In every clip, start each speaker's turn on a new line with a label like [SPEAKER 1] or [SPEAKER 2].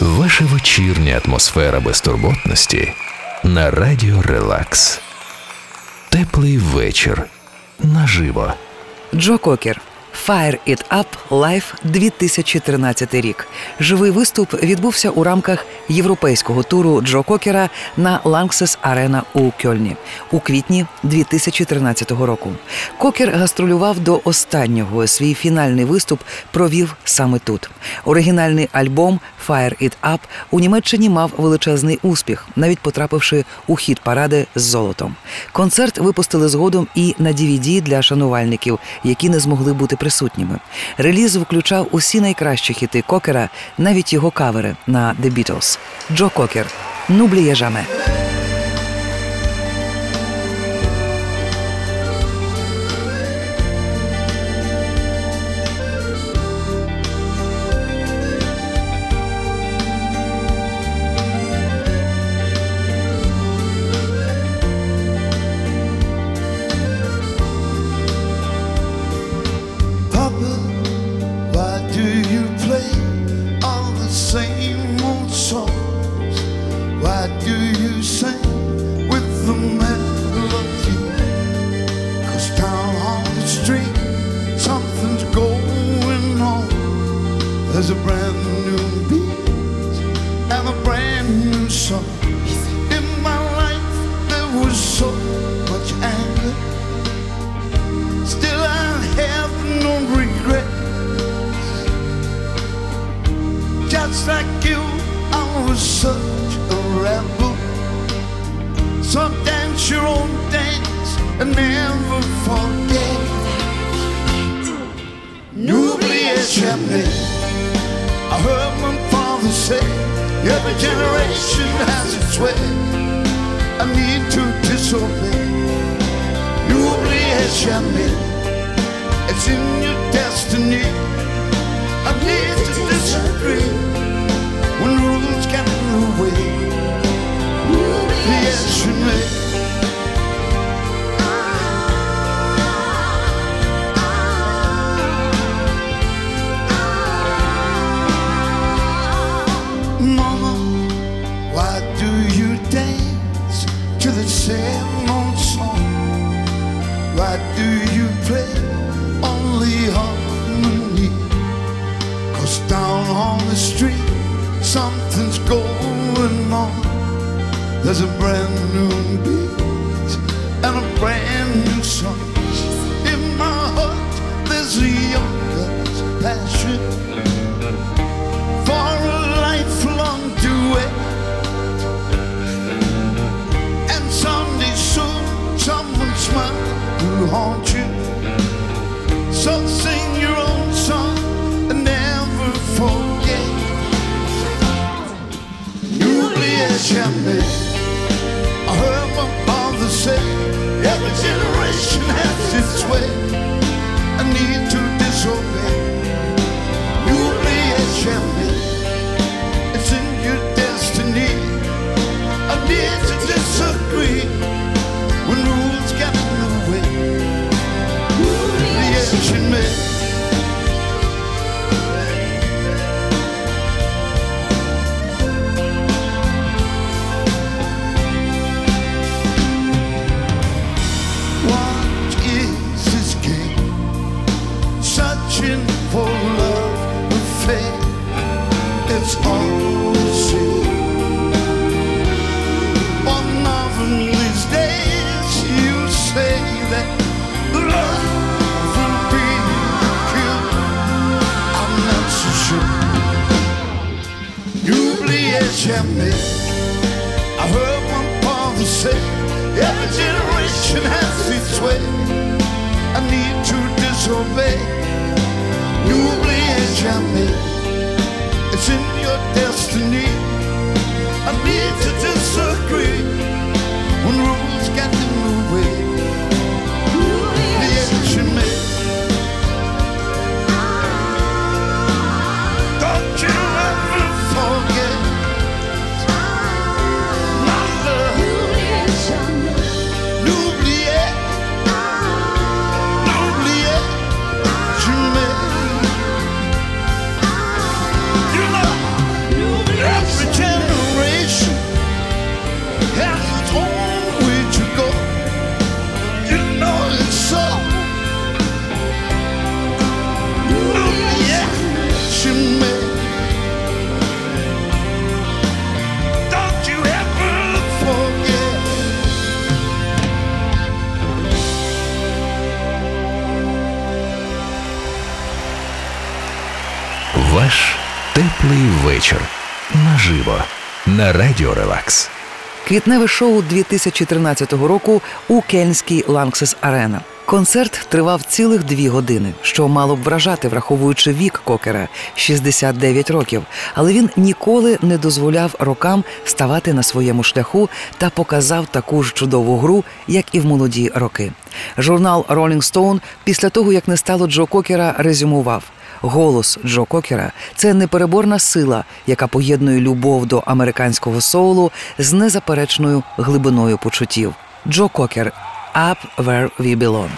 [SPEAKER 1] Ваша вечірня атмосфера безтурботності на радіо Релакс. Теплий вечір наживо.
[SPEAKER 2] Джо Кокер Fire It Up Live 2013 рік. Живий виступ відбувся у рамках європейського туру Джо Кокера на Ланксес Арена у Кьольні у квітні 2013 року. Кокер гастролював до останнього. Свій фінальний виступ провів саме тут. Оригінальний альбом Fire It Up у Німеччині мав величезний успіх, навіть потрапивши у хіт паради з золотом. Концерт випустили згодом і на DVD для шанувальників, які не змогли бути присутніми. Реліз включав усі найкращі хіти Кокера, навіть його кавери на The Beatles. Джо Кокер Нубліє жаме.
[SPEAKER 3] was such a rebel. So dance your own dance and never forget. N'oubliez jamais. I heard my father say, every generation has its way. I need to disobey. N'oubliez jamais. It's in your destiny. I need to disagree away. You may, Mama, why do you dance to the same old song? Why do you play only down on the street, some there's a brand new beat and a brand new song. In my heart, there's a young girl's passion for a lifelong duet. And someday soon, someone's smile will haunt you. So sing your own song and never forget. N'oubliez jamais. every generation has its way. I need to disobey. It's in your destiny. I need to disagree when rules get in the way. You'll. chimney. I heard one father say, every generation has its way. I need to disobey. New Orleans chimney, it's in your destiny. I need to disagree.
[SPEAKER 1] Теплий вечір наживо на радіо Релакс.
[SPEAKER 2] Квітневе шоу 2013 року у Кельнській Ланксес Арена. Концерт тривав цілих дві години, що мало б вражати, враховуючи вік кокера 69 років. Але він ніколи не дозволяв рокам ставати на своєму шляху та показав таку ж чудову гру, як і в молоді роки. Журнал Rolling Stone після того, як не стало Джо Кокера, резюмував. Голос Джо Кокера це непереборна сила, яка поєднує любов до американського соулу з незаперечною глибиною почуттів. Джо Кокер Up Where We Belong.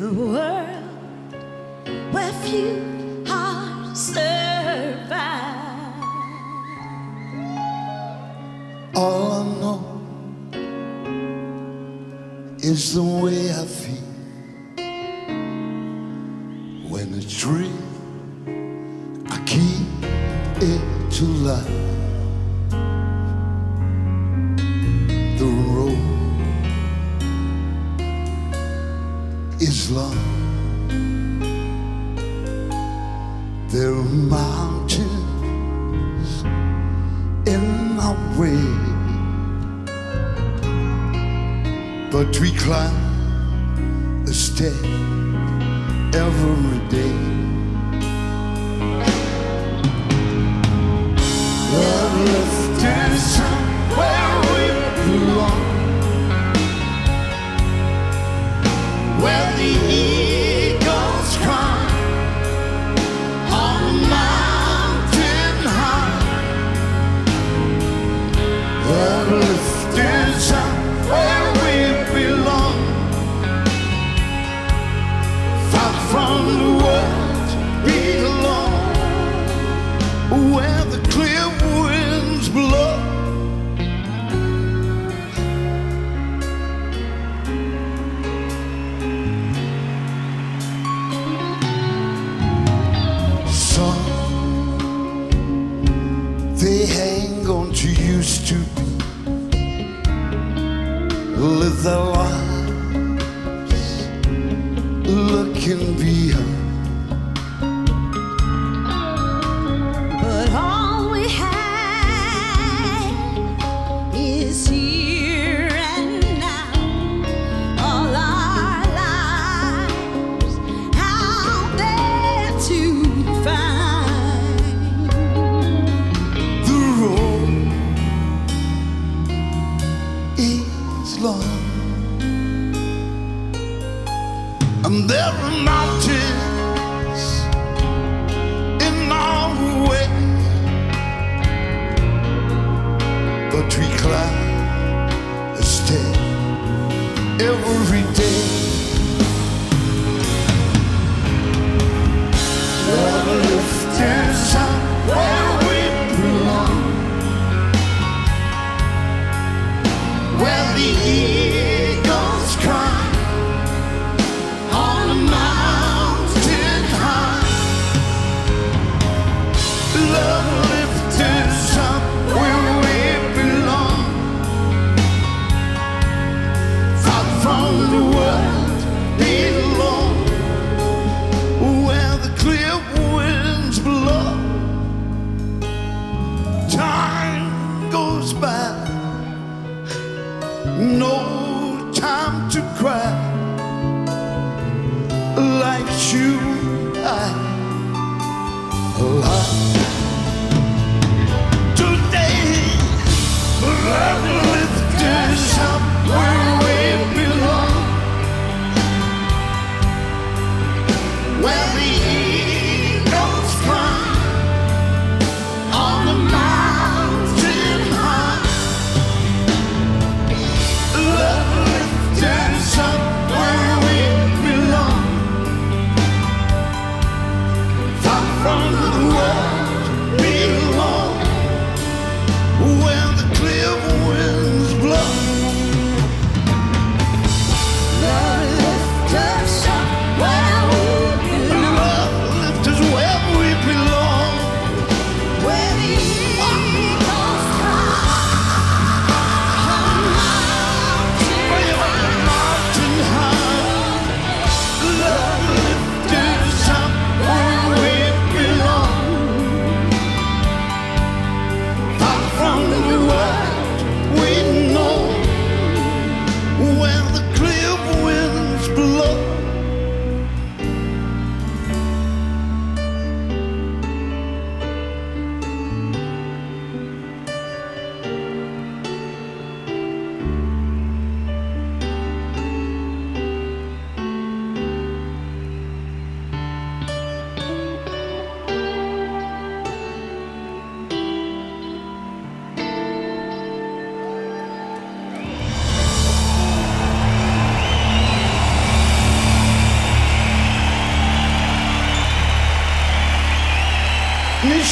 [SPEAKER 4] A world where few hearts survive?
[SPEAKER 3] All I know is the way I feel is long. There are mountains in our way. But we climb a step every day. Love lifted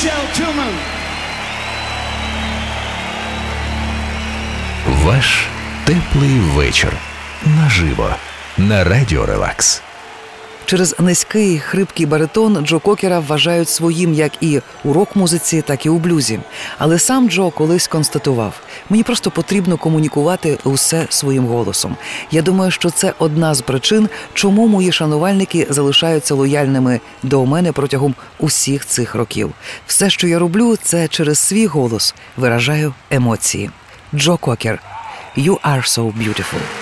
[SPEAKER 3] Michelle Tillman.
[SPEAKER 1] Ваш теплий вечір. Наживо. На радіо Релакс.
[SPEAKER 2] Через низький хрипкий баритон Джо Кокера вважають своїм як і у рок-музиці, так і у блюзі. Але сам Джо колись констатував: мені просто потрібно комунікувати усе своїм голосом. Я думаю, що це одна з причин, чому мої шанувальники залишаються лояльними до мене протягом усіх цих років. Все, що я роблю, це через свій голос виражаю емоції. Джо Кокер, You are so beautiful.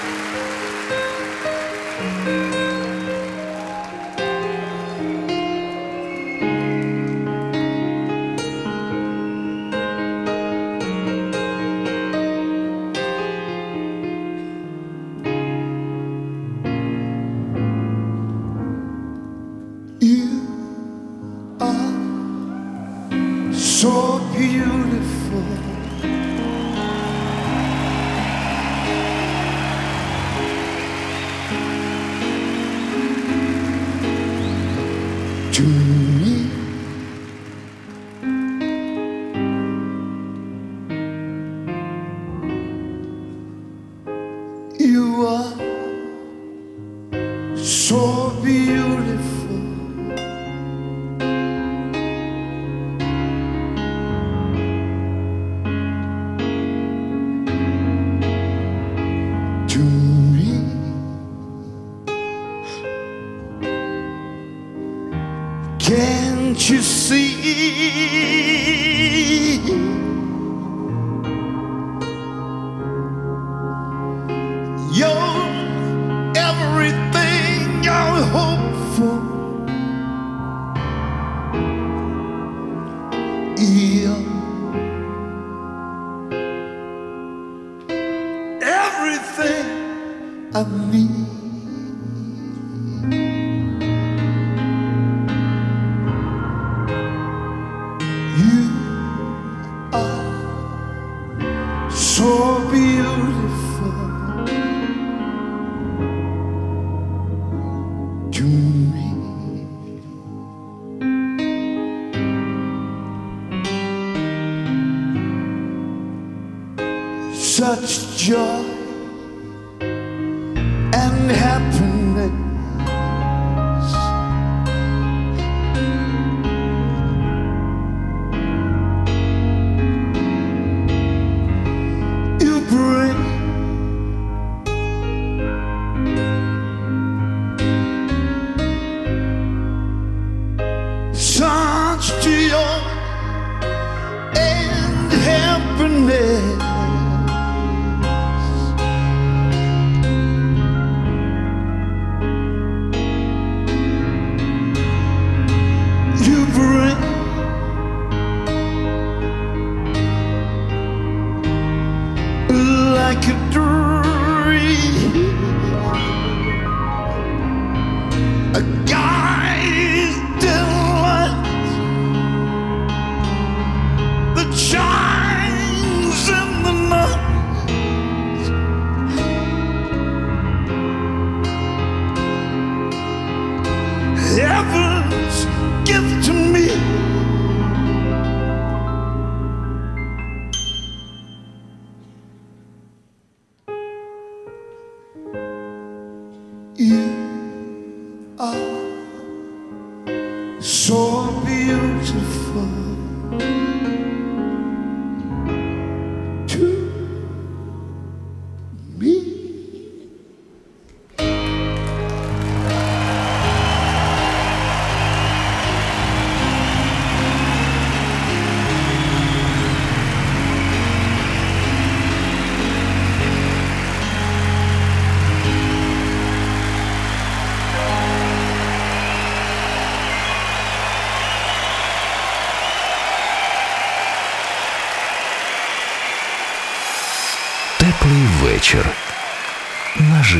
[SPEAKER 3] Can't you see?